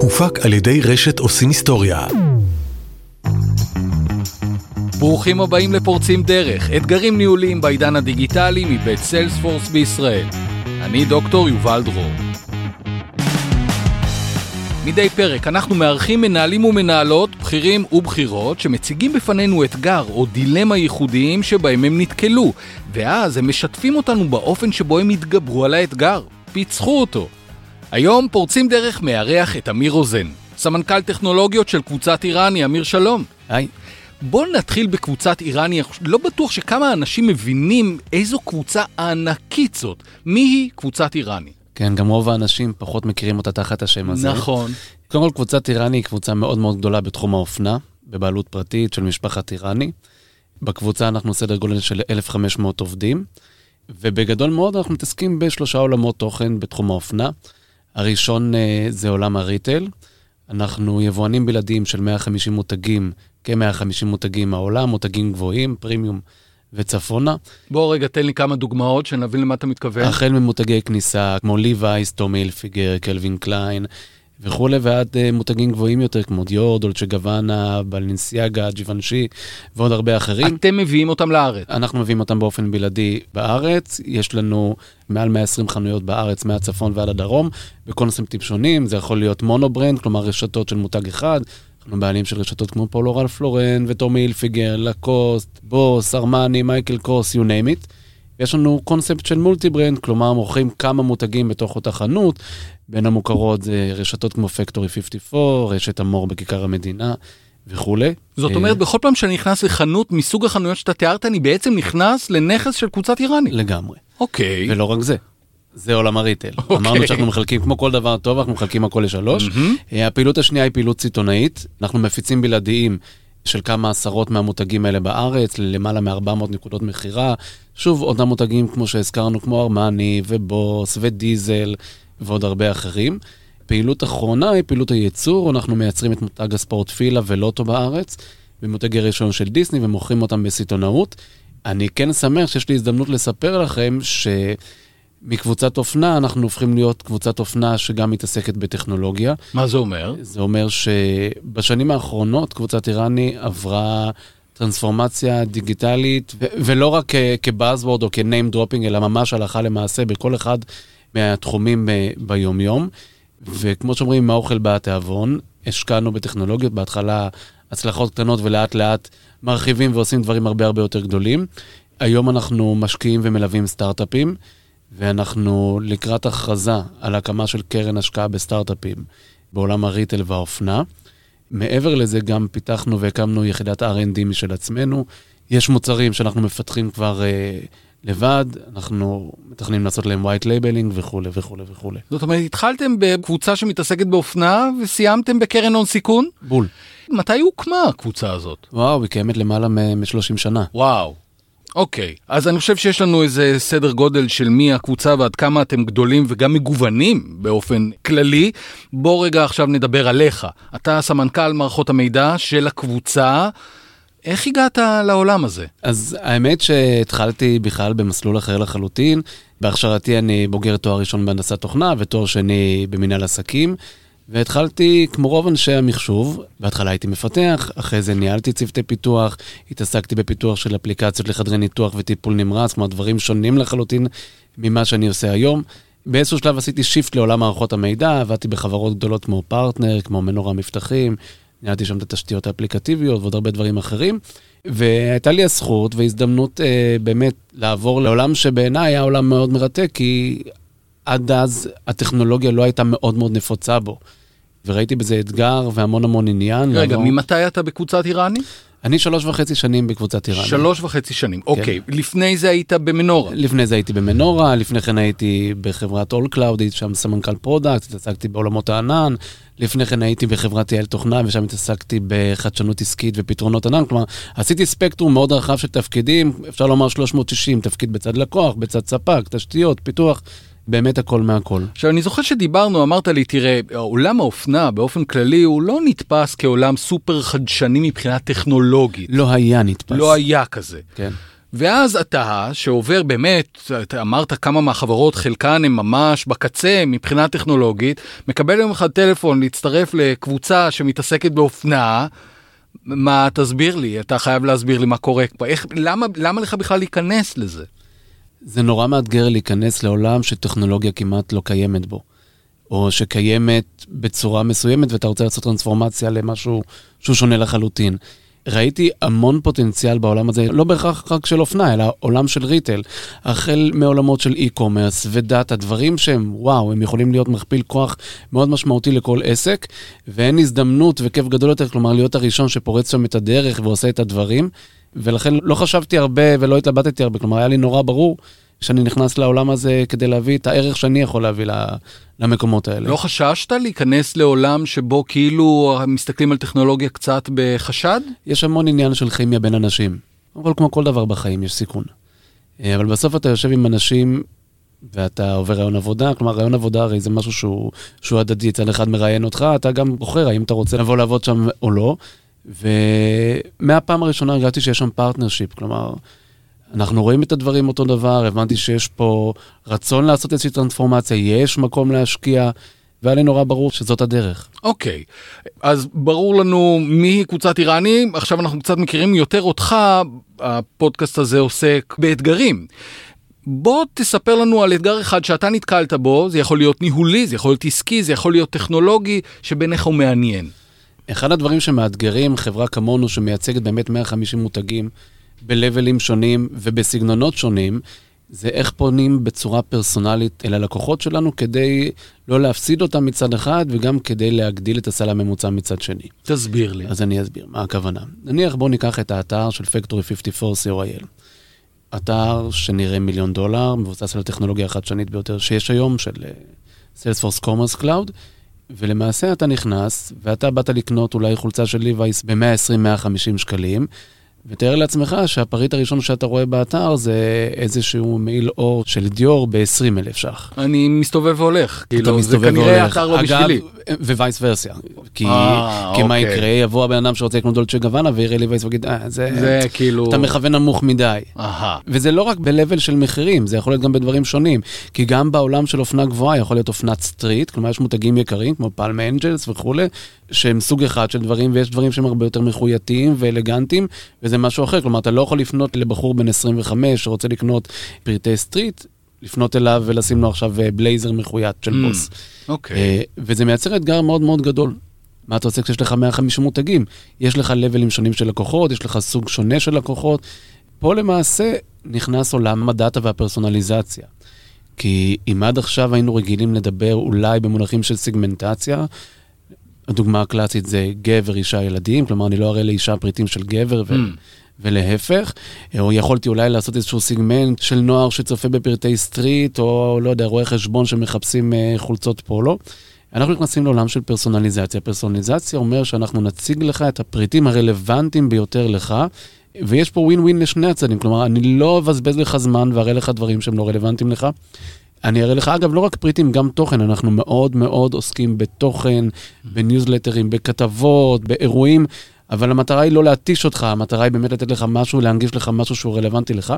הופק על ידי רשת עושים היסטוריה. ברוכים הבאים לפורצים דרך, אתגרים ניהוליים בעידן הדיגיטלי מבית סיילספורס בישראל. אני דוקטור יובל דרור. מדי פרק אנחנו מארחים מנהלים ומנהלות, בכירים ובכירות, שמציגים בפנינו אתגר או דילמה ייחודיים שבהם הם נתקלו, ואז הם משתפים אותנו באופן שבו הם התגברו על האתגר, פיצחו אותו. היום פורצים דרך מארח את אמיר רוזן, סמנכ"ל טכנולוגיות של קבוצת איראני, אמיר שלום. היי. בואו נתחיל בקבוצת איראני, לא בטוח שכמה אנשים מבינים איזו קבוצה ענקית זאת. מי היא קבוצת איראני? כן, גם רוב האנשים פחות מכירים אותה תחת השם הזה. נכון. קודם כל, קבוצת איראני היא קבוצה מאוד מאוד גדולה בתחום האופנה, בבעלות פרטית של משפחת איראני. בקבוצה אנחנו סדר גודל של 1,500 עובדים, ובגדול מאוד אנחנו מתעסקים בשלושה עולמות תוכן בתחום האופנה. הראשון אה, זה עולם ה retail. אנחנו יבואנים בלעדיים של 150 מותגים, כ-150 מותגים מהעולם, מותגים גבוהים, פרימיום וצפונה. בוא רגע, תן לי כמה דוגמאות שנבין למה אתה מתכוון. החל ממותגי כניסה כמו ליווייס, טומי הילפיגר, קלווין קליין וכולי, ועד אה, מותגים גבוהים יותר כמו דיור, דולצ'ה גבאנה, בלנסיאגה, ג'יוונשי ועוד הרבה אחרים. אתם מביאים אותם לארץ. אנחנו מביאים אותם באופן בלעדי בארץ. יש לנו מעל 120 חנויות בארץ, מהצפון ועד הדרום, בקונספטים שונים. זה יכול להיות mono-brand, כלומר רשתות של מותג אחד. אנחנו בעלים של רשתות כמו פולו ראלף לורן וטומי הילפיגר, לקוסט, בוס, ארמני, מייקל קורס, you name it. יש לנו קונספט של multi-brand, כלומר מוכרים כמה מותגים בתוך אותה חנות. בין המוכרות זה רשתות כמו פקטורי 54, רשת המור בכיכר המדינה וכולי. זאת אה, אומרת, בכל פעם שאני נכנס לחנות מסוג החנויות שאתה תיארת, אני בעצם נכנס לנכס של קבוצת איראני. לגמרי. אוקיי. ולא רק זה. זה עולם הריטל. אוקיי. אמרנו שאנחנו מחלקים, כמו כל דבר טוב, אנחנו מחלקים הכל לשלוש. אה, הפעילות השנייה היא פעילות סיטונאית. אנחנו מפיצים בלעדיים של כמה עשרות מהמותגים האלה בארץ, למעלה מ-400 נקודות מכירה. שוב, אותם מותגים כמו שהזכרנו, כמו ארמני ובוס ודיזל ועוד הרבה אחרים. פעילות אחרונה היא פעילות הייצור, אנחנו מייצרים את מותג הספורט פילה ולוטו בארץ, במותגי רישיון של דיסני ומוכרים אותם בסיטונאות. אני כן שמח שיש לי הזדמנות לספר לכם שמקבוצת אופנה אנחנו הופכים להיות קבוצת אופנה שגם מתעסקת בטכנולוגיה. מה זה אומר? זה אומר שבשנים האחרונות קבוצת אירני עברה טרנספורמציה דיגיטלית, ו- ולא רק כ buzzword או כ name dropping, אלא ממש הלכה למעשה בכל אחד מהתחומים ב- ביומיום. וכמו שאומרים, מהאוכל בא התיאבון, השקענו בטכנולוגיות, בהתחלה הצלחות קטנות ולאט לאט מרחיבים ועושים דברים הרבה הרבה יותר גדולים. היום אנחנו משקיעים ומלווים סטארט-אפים, ואנחנו לקראת הכרזה על הקמה של קרן השקעה בסטארט-אפים בעולם הריטל והאופנה. מעבר לזה גם פיתחנו והקמנו יחידת R&D משל עצמנו. יש מוצרים שאנחנו מפתחים כבר אה, לבד, אנחנו מתכננים לעשות להם white labeling וכולי וכולי וכולי. זאת אומרת, התחלתם בקבוצה שמתעסקת באופנה וסיימתם בקרן הון סיכון? בול. מתי הוקמה הקבוצה הזאת? וואו, היא קיימת למעלה מ-30 שנה. וואו. אוקיי, אז אני חושב שיש לנו איזה סדר גודל של מי הקבוצה ועד כמה אתם גדולים וגם מגוונים באופן כללי. בוא רגע עכשיו נדבר עליך. אתה סמנכ"ל מערכות המידע של הקבוצה. איך הגעת לעולם הזה? אז האמת שהתחלתי בכלל במסלול אחר לחלוטין. בהכשרתי אני בוגר תואר ראשון בהנדסת תוכנה ותואר שני במנהל עסקים. והתחלתי, כמו רוב אנשי המחשוב, בהתחלה הייתי מפתח, אחרי זה ניהלתי צוותי פיתוח, התעסקתי בפיתוח של אפליקציות לחדרי ניתוח וטיפול נמרץ, כלומר דברים שונים לחלוטין ממה שאני עושה היום. באיזשהו שלב עשיתי shift לעולם מערכות המידע, עבדתי בחברות גדולות כמו פרטנר, כמו מנורה מבטחים, ניהלתי שם את התשתיות האפליקטיביות ועוד הרבה דברים אחרים. והייתה לי הזכות והזדמנות אה, באמת לעבור לעולם שבעיניי היה עולם מאוד מרתק, כי עד אז הטכנולוגיה לא הייתה מאוד מאוד נפוצה בו. וראיתי בזה אתגר והמון המון עניין. רגע, לעבור... ממתי אתה בקבוצת אירני? אני שלוש וחצי שנים בקבוצת אירני. שלוש וחצי שנים, אוקיי. לפני זה היית במנורה. לפני זה הייתי במנורה, לפני כן הייתי בחברת All Cloud, הייתי שם סמנכ"ל product, התעסקתי בעולמות הענן. לפני כן הייתי בחברת יעל תוכנה, ושם התעסקתי בחדשנות עסקית ופתרונות ענן. כלומר, עשיתי ספקטרום מאוד רחב של תפקידים, אפשר לומר 360, תפקיד בצד לקוח, בצד ספק, תשתיות, פיתוח. באמת הכל מהכל. עכשיו, אני זוכר שדיברנו, אמרת לי, תראה, עולם האופנה באופן כללי הוא לא נתפס כעולם סופר חדשני מבחינה טכנולוגית. לא היה נתפס. לא היה כזה. כן. ואז אתה, שעובר באמת, אתה אמרת כמה מהחברות, חלקן הן ממש בקצה מבחינה טכנולוגית, מקבל יום אחד טלפון להצטרף לקבוצה שמתעסקת באופנה, מה, תסביר לי, אתה חייב להסביר לי מה קורה פה, איך, למה, למה לך בכלל להיכנס לזה? זה נורא מאתגר להיכנס לעולם שטכנולוגיה כמעט לא קיימת בו. או שקיימת בצורה מסוימת ואתה רוצה לעשות טרנספורמציה למשהו שהוא שונה לחלוטין. ראיתי המון פוטנציאל בעולם הזה, לא בהכרח רק של אופנה, אלא עולם של ריטל. החל מעולמות של e-commerce ודאטה, דברים שהם, וואו, הם יכולים להיות מכפיל כוח מאוד משמעותי לכל עסק, ואין הזדמנות וכיף גדול יותר, כלומר, להיות הראשון שפורץ שם את הדרך ועושה את הדברים. ולכן לא חשבתי הרבה ולא התלבטתי הרבה, כלומר, היה לי נורא ברור שאני נכנס לעולם הזה כדי להביא את הערך שאני יכול להביא למקומות האלה. לא חששת להיכנס לעולם שבו כאילו מסתכלים על טכנולוגיה קצת בחשד? יש המון עניין של כימיה בין אנשים. אבל כמו כל דבר בחיים יש סיכון. אה, אבל בסוף אתה יושב עם אנשים ואתה עובר ריאיון עבודה, כלומר ריאיון עבודה הרי זה משהו שהוא, שהוא הדדי, צד אחד מראיין אותך, אתה גם בוחר האם אתה רוצה לבוא לעבוד שם או לא. ומהפעם הראשונה הרגשתי שיש שם partnership, כלומר, אנחנו רואים את הדברים אותו דבר, הבנתי שיש פה רצון לעשות איזושהי טרנספורמציה, יש מקום להשקיע, והיה לי נורא ברור שזאת הדרך. אוקיי, אוקיי. אז ברור לנו מי קבוצת אירני, עכשיו אנחנו קצת מכירים יותר אותך, הפודקאסט הזה עוסק באתגרים. בוא תספר לנו על אתגר אחד שאתה נתקלת בו, זה יכול להיות ניהולי, זה יכול להיות עסקי, זה יכול להיות טכנולוגי, שבעיניך הוא מעניין. אחד הדברים שמאתגרים חברה כמונו, שמייצגת באמת 150 מותגים, בלבלים שונים ובסגנונות שונים, זה איך פונים בצורה פרסונלית אל הלקוחות שלנו כדי לא להפסיד אותם מצד אחד וגם כדי להגדיל את הסל הממוצע מצד שני. תסביר לי. אז אני אסביר, מה הכוונה? נניח בואו ניקח את האתר של Factory 54 co.il. אתר שנראה מיליון דולר, מבוסס על הטכנולוגיה החדשנית ביותר שיש היום, של אה, Salesforce Commerce Cloud, ולמעשה אתה נכנס, ואתה באת לקנות אולי חולצה של ליווייס ב-120-150 שקלים, ותאר לעצמך שהפריט הראשון שאתה רואה באתר זה איזשהו מעיל אור של דיור ב-20 אלף ש"ח. אני מסתובב והולך, כאילו, זה כנראה אתר לא בשבילי. ווייס ורסיה. כי, אה, כי מה אוקיי. יקרה? יבוא הבן אדם שרוצה לקנות דולצ'ה גוואנה ויראה לי וייס ויגיד, אה, זה, זה כאילו... אתה מכוון נמוך מדי. וזה לא רק ב-level של מחירים, זה יכול להיות גם בדברים שונים. כי גם בעולם של אופנה גבוהה יכול להיות אופנת street, כלומר יש מותגים יקרים כמו Palm Angels וכולי, שהם סוג אחד של דברים, ויש דברים שהם הרבה יותר מחויטים ואלגנטיים, וזה משהו אחר. כלומר, אתה לא יכול לפנות לבחור בן 25 שרוצה לקנות פרטי street, לפנות אליו ולשים לו עכשיו בלייזר מחויט של אממ, BOSS. אוקיי. אוקיי. אה, וזה מייצר אתגר מאוד מאוד גדול. מה אתה עושה כשיש לך 150 מותגים? יש לך level ים שונים של לקוחות, יש לך סוג שונה של לקוחות. פה למעשה נכנס עולם הדאטה והפרסונליזציה. כי אם עד עכשיו היינו רגילים לדבר אולי במונחים של סיגמנטציה, הדוגמה הקלאסית זה גבר, אישה, ילדים, כלומר אני לא אראה לאישה פריטים של גבר ו... אממ. ולהפך, או יכולתי אולי לעשות איזשהו סיגמנט של נוער שצופה בפרטי street, או לא יודע, רואי חשבון שמחפשים אה, חולצות פולו. אנחנו נכנסים לעולם של פרסונליזציה. פרסונליזציה אומר שאנחנו נציג לך את הפריטים הרלוונטיים ביותר לך, ויש פה ווין ווין לשני הצדדים. כלומר, אני לא אבזבז לך זמן ואראה לך דברים שהם לא רלוונטיים לך. אני אראה לך, אגב, לא רק פריטים, גם תוכן. אנחנו מאוד מאוד עוסקים בתוכן, בניוזלטרים, בכתבות, באירועים. אבל המטרה היא לא להתיש אותך, המטרה היא באמת לתת לך משהו, להנגיש לך משהו שהוא רלוונטי לך.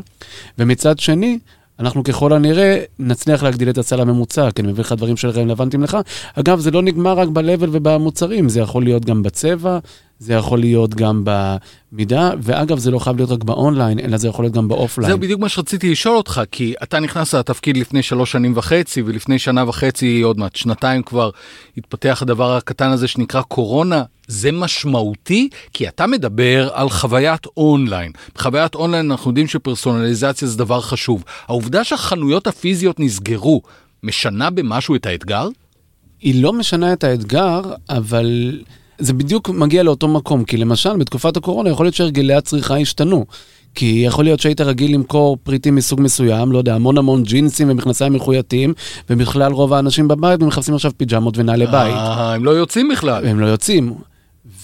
ומצד שני, אנחנו ככל הנראה נצליח להגדיל את הסל הממוצע, כי אני מביא לך דברים שרלוונטיים לך. אגב, זה לא נגמר רק ב-level ובמוצרים, זה יכול להיות גם בצבע, זה יכול להיות גם במידה, ואגב, זה לא חייב להיות רק באונליין, אלא זה יכול להיות גם באופליין. זהו בדיוק מה שרציתי לשאול אותך, כי אתה נכנסת לתפקיד לפני שלוש שנים וחצי, ולפני שנה וחצי, עוד מעט שנתיים כבר, התפתח הדבר הקטן הזה שנקרא קורונה. זה משמעותי, כי אתה מדבר על חוויית אונליין. בחוויית אונליין אנחנו יודעים שפרסונליזציה זה דבר חשוב. העובדה שהחנויות הפיזיות נסגרו, משנה במשהו את האתגר? היא לא משנה את האתגר, אבל... זה בדיוק מגיע לאותו מקום, כי למשל בתקופת הקורונה יכול להיות שהרגלי הצריכה השתנו. כי יכול להיות שהיית רגיל למכור פריטים מסוג מסוים, לא יודע, המון המון ג'ינסים ומכנסיים מחויטים, ובכלל רוב האנשים בבית מחפשים עכשיו פיג'מות ונעלי בית. אה, הם לא יוצאים בכלל. הם לא יוצאים.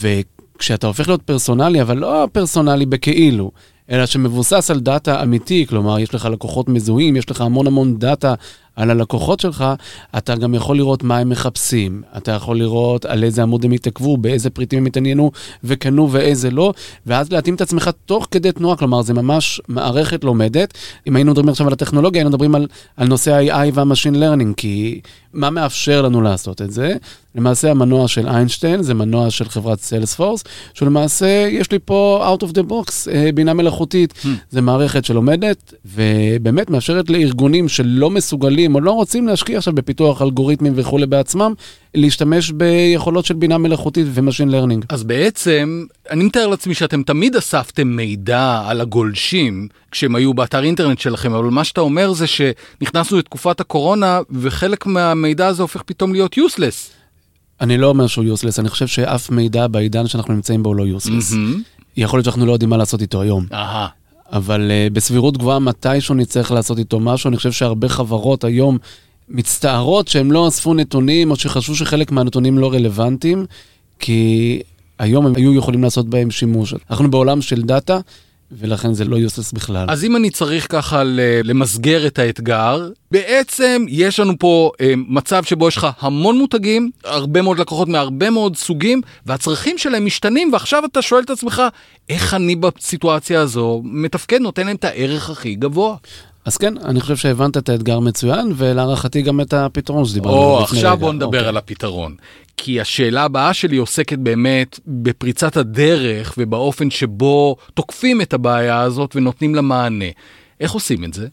וכשאתה הופך להיות פרסונלי, אבל לא פרסונלי בכאילו, אלא שמבוסס על דאטה אמיתי, כלומר, יש לך לקוחות מזוהים, יש לך המון המון דאטה על הלקוחות שלך, אתה גם יכול לראות מה הם מחפשים, אתה יכול לראות על איזה עמוד הם התעכבו, באיזה פריטים הם התעניינו וקנו ואיזה לא, ואז להתאים את עצמך תוך כדי תנועה, כלומר זה ממש מערכת לומדת. אם היינו מדברים עכשיו על הטכנולוגיה, היינו מדברים על, על נושא ה-AI וה-Machine Learning, כי מה מאפשר לנו לעשות את זה? למעשה המנוע של איינשטיין זה מנוע של חברת סיילספורס, שלמעשה יש לי פה out of the box אה, בינה מלאכותית. Hmm. זה מערכת שלומדת ובאמת מאפשרת לארגונים שלא מסוגלים או לא רוצים להשקיע עכשיו בפיתוח אלגוריתמים וכולי בעצמם, להשתמש ביכולות של בינה מלאכותית ו machine learning. אז בעצם, אני מתאר לעצמי שאתם תמיד אספתם מידע על הגולשים כשהם היו באתר אינטרנט שלכם, אבל מה שאתה אומר זה שנכנסנו לתקופת הקורונה וחלק מהמידע הזה הופך פתאום להיות useless. אני לא אומר שהוא useless, אני חושב שאף מידע בעידן שאנחנו נמצאים בו הוא לא useless. Mm-hmm. יכול להיות שאנחנו לא יודעים מה לעשות איתו היום. אהה. אבל אה, בסבירות גבוהה מתישהו נצטרך לעשות איתו משהו, אני חושב שהרבה חברות היום מצטערות שהם לא אספו נתונים, או שחשבו שחלק מהנתונים לא רלוונטיים, כי היום הם היו יכולים לעשות בהם שימוש. אנחנו בעולם של דאטה, ולכן זה לא יוסס בכלל. אז אם אני צריך ככה למסגר את האתגר, בעצם יש לנו פה אה, מצב שבו יש לך המון מותגים, הרבה מאוד לקוחות מהרבה מאוד סוגים, והצרכים שלהם משתנים, ועכשיו אתה שואל את עצמך, איך אני בסיטואציה הזו מתפקד, נותן להם את הערך הכי גבוה. אז כן, אני חושב שהבנת את האתגר מצוין, ולהערכתי גם את הפתרון שדיברנו עליו לפני רגע. עכשיו בוא נדבר אוקיי. על הפתרון. כי השאלה הבאה שלי עוסקת באמת בפריצת הדרך ובאופן שבו תוקפים את הבעיה הזאת ונותנים לה מענה. איך עושים את זה?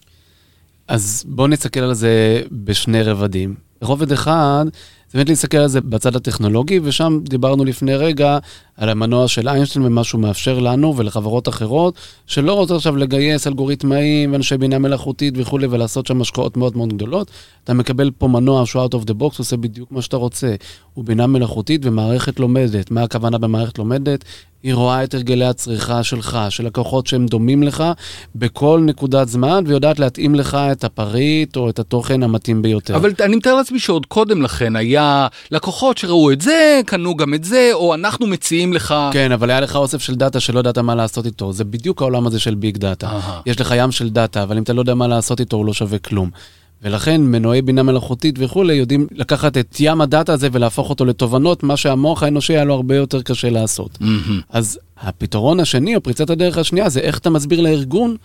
אז בואו נסתכל על זה בשני רבדים. רובד אחד, זה באמת להסתכל על זה בצד הטכנולוגי, ושם דיברנו לפני רגע על המנוע של איינשטיין ומה שהוא מאפשר לנו ולחברות אחרות, שלא רוצות עכשיו לגייס אלגוריתמאים ואנשי בינה מלאכותית וכולי, ולעשות שם השקעות מאוד מאוד גדולות. אתה מקבל פה מנוע שהוא out of the box, עושה בדיוק מה שאתה רוצה. הוא בינה מלאכותית ומערכת לומדת. מה הכוונה במערכת לומדת? היא רואה את הרגלי הצריכה שלך, של לקוחות שהם דומים לך, בכל נקודת זמן, ויודעת להתאים לך את הפריט או את התוכן המתאים ביותר. אבל אני מתאר לעצמי שעוד קודם לכן היה לקוחות שראו את זה, קנו גם את זה, או אנחנו מציעים לך... כן, אבל היה לך אוסף של דאטה שלא ידעת מה לעשות איתו. זה בדיוק העולם הזה של big data. יש לך ים של דאטה, אבל אם אתה לא יודע מה לעשות איתו, הוא לא שווה כלום. ולכן מנועי בינה מלאכותית וכולי יודעים לקחת את ים הדאטה הזה ולהפוך אותו לתובנות, מה שהמוח האנושי היה לו הרבה יותר קשה לעשות. Mm-hmm. אז הפתרון השני, או פריצת הדרך השנייה, זה איך אתה מסביר לארגון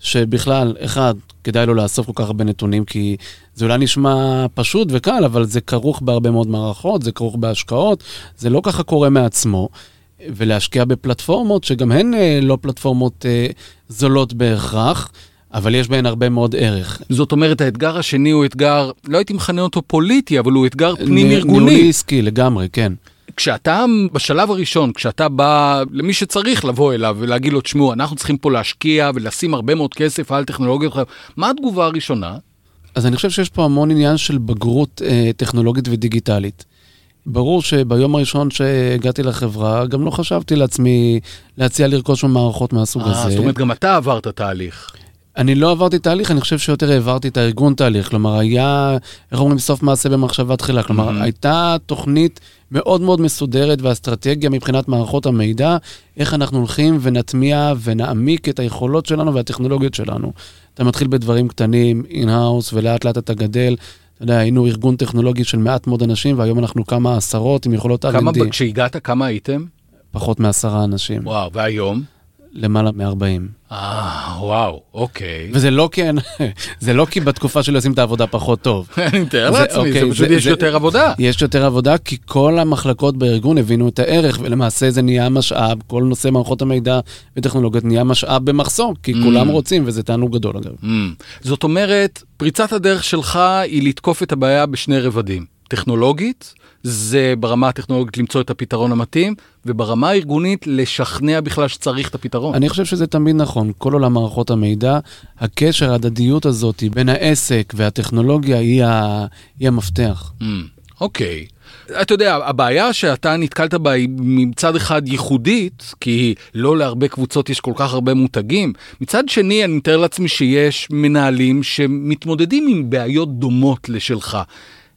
שבכלל, אחד, כדאי לו לאסוף כל כך הרבה נתונים, כי זה אולי נשמע פשוט וקל, אבל זה כרוך בהרבה מאוד מערכות, זה כרוך בהשקעות, זה לא ככה קורה מעצמו. ולהשקיע בפלטפורמות שגם הן אה, לא פלטפורמות אה, זולות בהכרח. אבל יש בהן הרבה מאוד ערך. זאת אומרת, האתגר השני הוא אתגר, לא הייתי מכנה אותו פוליטי, אבל הוא אתגר פנים-ארגוני. ניהולי עסקי לגמרי, כן. כשאתה בשלב הראשון, כשאתה בא למי שצריך לבוא אליו ולהגיד לו, תשמעו, אנחנו צריכים פה להשקיע ולשים הרבה מאוד כסף על טכנולוגיות, מה התגובה הראשונה? אז אני חושב שיש פה המון עניין של בגרות אה, טכנולוגית ודיגיטלית. ברור שביום הראשון שהגעתי לחברה, גם לא חשבתי לעצמי להציע לרכוש מערכות מהסוג אה, הזה. זאת אומרת, גם אתה עברת תהליך. אני לא עברתי תהליך, אני חושב שיותר העברתי את הארגון תהליך. כלומר, היה, איך אומרים, סוף מעשה במחשבה תחילה. כלומר, mm-hmm. הייתה תוכנית מאוד מאוד מסודרת ואסטרטגיה מבחינת מערכות המידע, איך אנחנו הולכים ונטמיע ונעמיק את היכולות שלנו והטכנולוגיות שלנו. אתה מתחיל בדברים קטנים, in-house, ולאט לאט אתה גדל. אתה יודע, היינו ארגון טכנולוגי של מעט מאוד אנשים, והיום אנחנו כמה עשרות עם יכולות R&D. כמה, כשהגעת, כמה הייתם? פחות מעשרה אנשים. וואו, והיום? למעלה מ-40. אה, וואו, אוקיי. וזה לא כי, זה לא כי בתקופה שלי עושים את העבודה פחות טוב. אני מתאר לעצמי, זה אוקיי, פשוט יש יותר עבודה. יש יותר עבודה כי כל המחלקות בארגון הבינו את הערך, ולמעשה זה נהיה משאב, כל נושא מערכות המידע וטכנולוגיות נהיה משאב במחסור, כי mm. כולם רוצים, וזה תענוג גדול אגב. Mm. זאת אומרת, פריצת הדרך שלך היא לתקוף את הבעיה בשני רבדים. טכנולוגית, זה ברמה הטכנולוגית למצוא את הפתרון המתאים, וברמה הארגונית לשכנע בכלל שצריך את הפתרון. אני חושב שזה תמיד נכון. כל עולם מערכות המידע, הקשר, ההדדיות הזאת בין העסק והטכנולוגיה היא, ה... היא המפתח. Mm, אוקיי. Mm, okay. אתה יודע, הבעיה שאתה נתקלת בה היא מצד אחד ייחודית, כי לא להרבה קבוצות יש כל כך הרבה מותגים. מצד שני, אני מתאר לעצמי שיש מנהלים שמתמודדים עם בעיות דומות לשלך.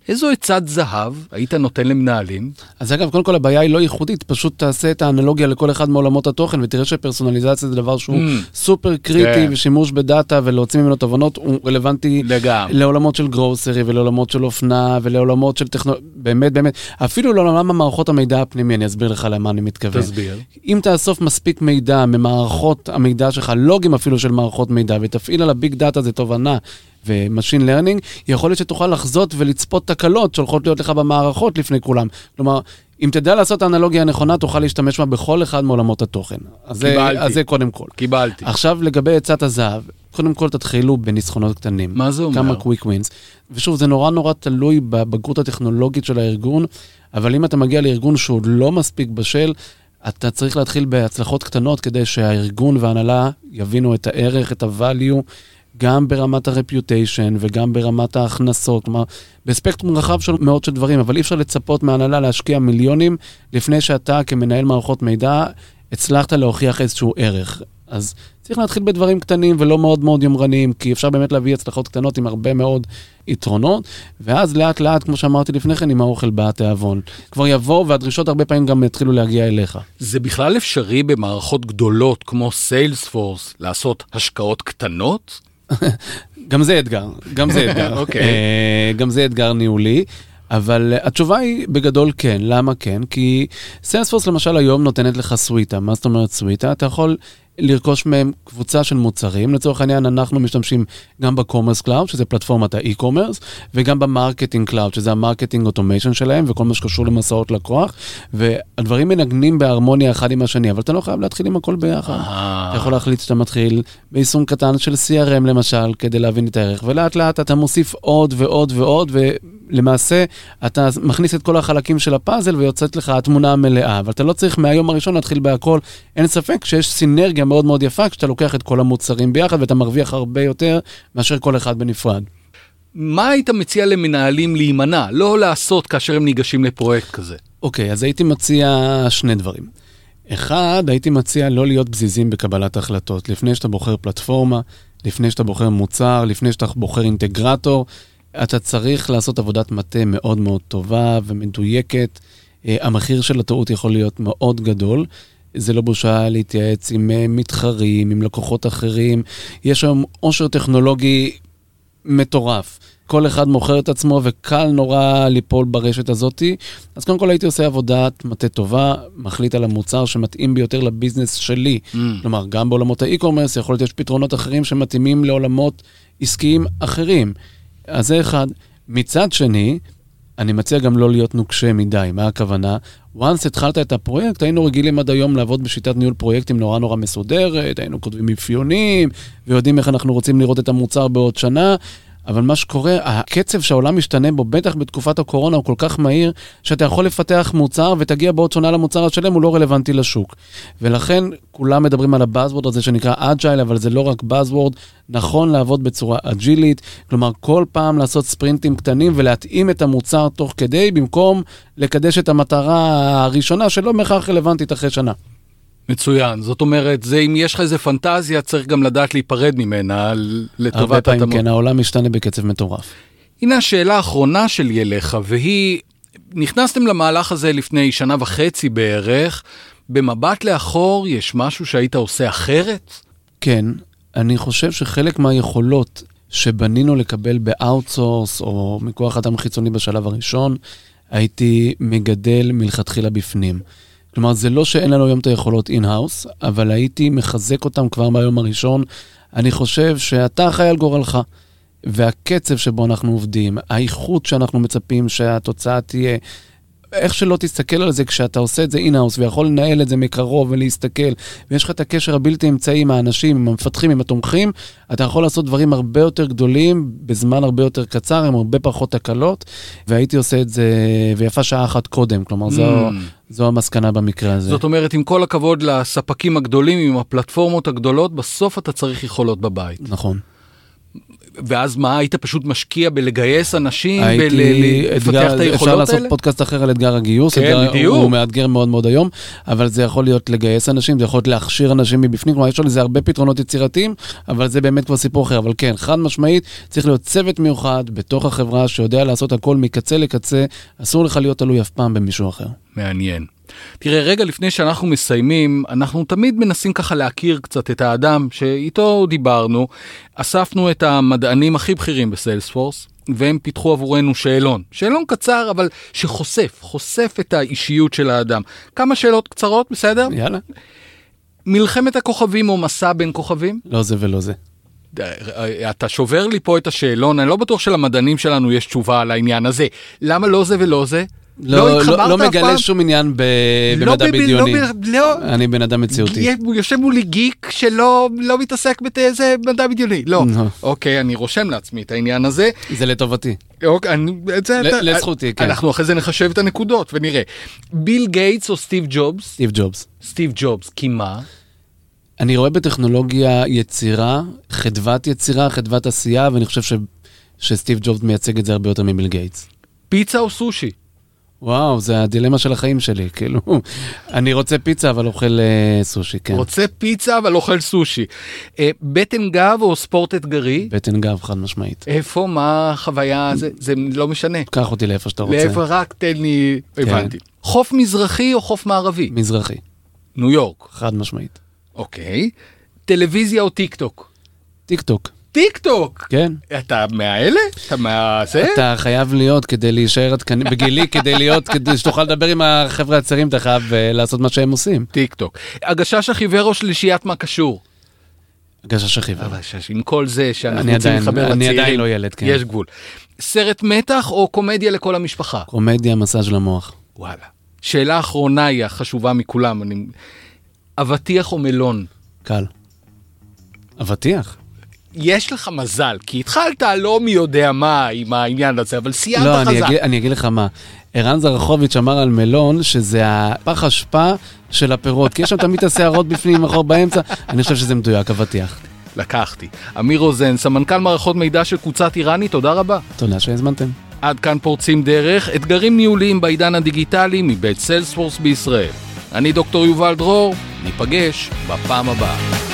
איזו עצת זהב היית נותן למנהלים? אז אגב, קודם כל הבעיה היא לא ייחודית, פשוט תעשה את האנלוגיה לכל אחד מעולמות התוכן ותראה שפרסונליזציה זה דבר שהוא Mm. סופר קריטי כן. ושימוש בדאטה ולהוציא ממנו תובנות הוא רלוונטי לגמרי. לעולמות של גרוסרי ולעולמות של אופנה ולעולמות של טכנולוגיה, באמת באמת, אפילו לעולם המערכות המידע הפנימי, אני אסביר לך למה אני מתכוון. תסביר. אם תאסוף מספיק מידע ממערכות המידע שלך, לוגים אפילו של מערכות מידע, ותפעיל על ה big data זה תובנה ו machine learning, יכול להיות שתוכל לחזות ולצפות תקלות שהולכות להיות לך במערכות לפני כולם. כלומר, אם תדע לעשות את האנלוגיה הנכונה, תוכל להשתמש בה בכל אחד מעולמות התוכן. אז זה, קיבלתי. אז זה קודם כל. קיבלתי. עכשיו, לגבי עצת הזהב, קודם כל תתחילו בניסיונות קטנים. מה זה אומר? כמה quick wins. ושוב, זה נורא נורא תלוי בבגרות הטכנולוגית של הארגון, אבל אם אתה מגיע לארגון שהוא לא מספיק בשל, אתה צריך להתחיל בהצלחות קטנות כדי שהארגון וההנהלה יבינו את הערך, את ה-value, גם ברמת ה-reputation וגם ברמת ההכנסות. כלומר, בספקטרום רחב של מאוד של דברים, אבל אי אפשר לצפות מההנהלה להשקיע מיליונים לפני שאתה כמנהל מערכות מידע הצלחת להוכיח איזשהו ערך. אז צריך להתחיל בדברים קטנים ולא מאוד מאוד יומרניים, כי אפשר באמת להביא הצלחות קטנות עם הרבה מאוד יתרונות, ואז לאט לאט, כמו שאמרתי לפני כן, עם האוכל בא התיאבון. כבר יבוא והדרישות הרבה פעמים גם יתחילו להגיע אליך. זה בכלל אפשרי במערכות גדולות כמו סיילספורס לעשות השקעות קטנות? גם זה אתגר, גם זה אתגר. אוקיי. אה, גם זה אתגר ניהולי. אבל התשובה היא בגדול כן, למה כן? כי סיילספורס למשל היום נותנת לך סוויטה, מה זאת אומרת סוויטה? אתה יכול לרכוש מהם קבוצה של מוצרים, לצורך העניין אנחנו משתמשים גם ב Commerce Cloud, שזה פלטפורמת ה e-commerce, וגם ב Marketing Cloud, שזה ה marketing automation שלהם, וכל מה שקשור למסעות לקוח, והדברים מנגנים בהרמוניה אחד עם השני, אבל אתה לא חייב להתחיל עם הכל ביחד. אתה יכול להחליט שאתה מתחיל ביישום קטן של CRM למשל, כדי להבין את הערך, ולאט לאט אתה מוסיף עוד ועוד ועוד, ולמעשה אתה מכניס את כל החלקים של הפאזל ויוצאת לך התמונה המלאה, אבל אתה לא צריך מהיום הראשון להתחיל בהכל. אין ספק שיש סינרגיה מאוד מאוד יפה כשאתה לוקח את כל המוצרים ביחד ואתה מרוויח הרבה יותר מאשר כל אחד בנפרד. מה היית מציע למנהלים להימנע, לא לעשות כאשר הם ניגשים לפרויקט כזה? אוקיי, אז הייתי מציע שני דברים. אחד, הייתי מציע לא להיות פזיזים בקבלת החלטות. לפני שאתה בוחר פלטפורמה, לפני שאתה בוחר מוצר, לפני שאתה בוחר אינטגרטור, אתה צריך לעשות עבודת מטה מאוד מאוד טובה ומדויקת. אה, המחיר של הטעות יכול להיות מאוד גדול. זה לא בושה להתייעץ עם אה, מתחרים, עם לקוחות אחרים. יש היום עושר טכנולוגי מטורף. כל אחד מוכר את עצמו וקל נורא ליפול ברשת הזאתי. אז קודם כל הייתי עושה עבודת מטה טובה, מחליט על המוצר שמתאים ביותר לביזנס שלי. Mm. כלומר, גם בעולמות האי-קומרס יכול להיות יש פתרונות אחרים שמתאימים לעולמות עסקיים אחרים. אז זה אחד. מצד שני, אני מציע גם לא להיות נוקשה מדי. מה הכוונה? once התחלת את הפרויקט, היינו רגילים עד היום לעבוד בשיטת ניהול פרויקטים נורא נורא מסודרת, היינו כותבים אפיונים, ויודעים איך אנחנו רוצים לראות את המוצר בעוד שנה. אבל מה שקורה, הקצב שהעולם משתנה בו, בטח בתקופת הקורונה, הוא כל כך מהיר, שאתה יכול לפתח מוצר ותגיע בעוד שנה למוצר השלם, הוא לא רלוונטי לשוק. ולכן כולם מדברים על ה-buzzword הזה שנקרא agile, אבל זה לא רק buzzword, נכון לעבוד בצורה אג'ילית, כלומר כל פעם לעשות ספרינטים קטנים ולהתאים את המוצר תוך כדי, במקום לקדש את המטרה הראשונה שלא בהכרח רלוונטית אחרי שנה. מצוין, זאת אומרת, זה אם יש לך איזה פנטזיה, צריך גם לדעת להיפרד ממנה ל- הרבה לטובת פעמים התאמות. כן, העולם משתנה בקצב מטורף. הנה השאלה האחרונה שלי אליך, והיא, נכנסתם למהלך הזה לפני שנה וחצי בערך, במבט לאחור יש משהו שהיית עושה אחרת? כן, אני חושב שחלק מהיכולות שבנינו לקבל ב-outsource או מכוח אדם חיצוני בשלב הראשון, הייתי מגדל מלכתחילה בפנים. כלומר, זה לא שאין לנו היום את היכולות in-house, אבל הייתי מחזק אותם כבר מהיום הראשון. אני חושב שאתה אחראי על גורלך, והקצב שבו אנחנו עובדים, האיכות שאנחנו מצפים שהתוצאה תהיה, איך שלא תסתכל על זה, כשאתה עושה את זה in-house ויכול לנהל את זה מקרוב ולהסתכל, ויש לך את הקשר הבלתי אמצעי עם האנשים, עם המפתחים, עם התומכים, אתה יכול לעשות דברים הרבה יותר גדולים בזמן הרבה יותר קצר, עם הרבה פחות תקלות, והייתי עושה את זה, ויפה שעה אחת קודם, כלומר, זו, Mm. זו המסקנה במקרה הזה. זאת אומרת, עם כל הכבוד לספקים הגדולים, עם הפלטפורמות הגדולות, בסוף אתה צריך יכולות בבית. נכון. ואז מה, היית פשוט משקיע בלגייס אנשים, ולפתח אתגר, את אפשר היכולות לעשות האלה? פודקאסט אחר על אתגר הגיוס, כן, אתגר, בדיוק. הוא מאתגר מאוד מאוד היום, אבל זה יכול להיות לגייס אנשים, זה יכול להיות להכשיר אנשים מבפנים, כלומר יש לזה הרבה פתרונות יצירתיים, אבל זה באמת כבר סיפור אחר, אבל כן, חד משמעית, צריך להיות צוות מיוחד בתוך החברה שיודע לעשות הכל מקצה לקצה, אסור לך להיות תלוי אף פעם במישהו אחר. מעניין. תראה, רגע לפני שאנחנו מסיימים, אנחנו תמיד מנסים ככה להכיר קצת את האדם שאיתו דיברנו. אספנו את המדענים הכי בכירים בסיילספורס, והם פיתחו עבורנו שאלון. שאלון קצר, אבל שחושף, חושף את האישיות של האדם. כמה שאלות קצרות, בסדר? יאללה, מלחמת הכוכבים או מסע בין כוכבים? לא זה ולא זה. אתה שובר לי פה את השאלון, אני לא בטוח שלמדענים שלנו יש תשובה על העניין הזה. למה לא זה ולא זה? לא, לא, לא אף מגלה פעם? שום עניין ב... לא במדע ב- בדיוני. לא לא, אני בן אדם מציאותי. הוא יושב מולי גיק שלא לא מתעסק באיזה מדע בדיוני, לא. לא. אוקיי, אני רושם לעצמי את העניין הזה. זה לטובתי. אוקיי, אני, את זה, ל- אתה- לזכותי, כן. אנחנו אחרי זה נחשב את הנקודות ונראה. ביל גייטס או סטיב ג'ובס? סטיב ג'ובס. סטיב ג'ובס, כי מה? אני רואה בטכנולוגיה יצירה, חדוות יצירה, חדוות עשייה, ואני חושב ש... שסטיב ג'ובס מייצג את זה הרבה יותר מביל גייטס. פיצה או סושי? וואו, זה הדילמה של החיים שלי, כאילו, אני רוצה פיצה אבל אוכל אה, סושי, כן. רוצה פיצה אבל אוכל סושי. אה, בטן גב או ספורט אתגרי? בטן גב חד משמעית. איפה, מה החוויה, זה, זה לא משנה. קח אותי לאיפה שאתה רוצה. כן. לאיפה רק תן לי, הבנתי. חוף מזרחי או חוף מערבי? מזרחי, ניו יורק. חד משמעית. אוקיי. טלוויזיה או טיק טוק? טיק טוק, טיק טוק! כן. אתה מהאלה? אתה מה... זה? אתה חייב להיות כדי להישאר עדכני, בגילי, כדי להיות, כדי שתוכל לדבר עם החבר'ה הצעירים, אתה חייב אה, לעשות מה שהם עושים. טיק טוק. הגשש החיוור או שלישיית מה קשור? הגשש החיוור. עם כל זה שאנחנו אני רוצים לחבר אני לצעירים, עדיין לא ילד, כן. יש גבול. סרט מתח או קומדיה לכל המשפחה? קומדיה, מסאז' למוח. וואלה. שאלה אחרונה היא החשובה מכולם. אני... אבטיח או מלון? קל. אבטיח. יש לך מזל, כי התחלת לא מי יודע מה עם העניין הזה, אבל סיימת לא, אני חזק. אגיד, אני אגיד לך מה. ערן זרחוביץ' אמר על מלון שזה הפח אשפה של הפירות, כי יש שם תמיד את השערות בפנים, אחור באמצע, אני חושב שזה מדויק, אבטיח. לקחתי. אמיר רוזן, סמנכ"ל מערכות מידע של קבוצת איראני, תודה רבה. תודה שהזמנתם. עד כאן פורצים דרך, אתגרים ניהוליים בעידן הדיגיטלי מבית סיילספורס בישראל. אני דוקטור יובל דרור, ניפגש בפעם הבאה.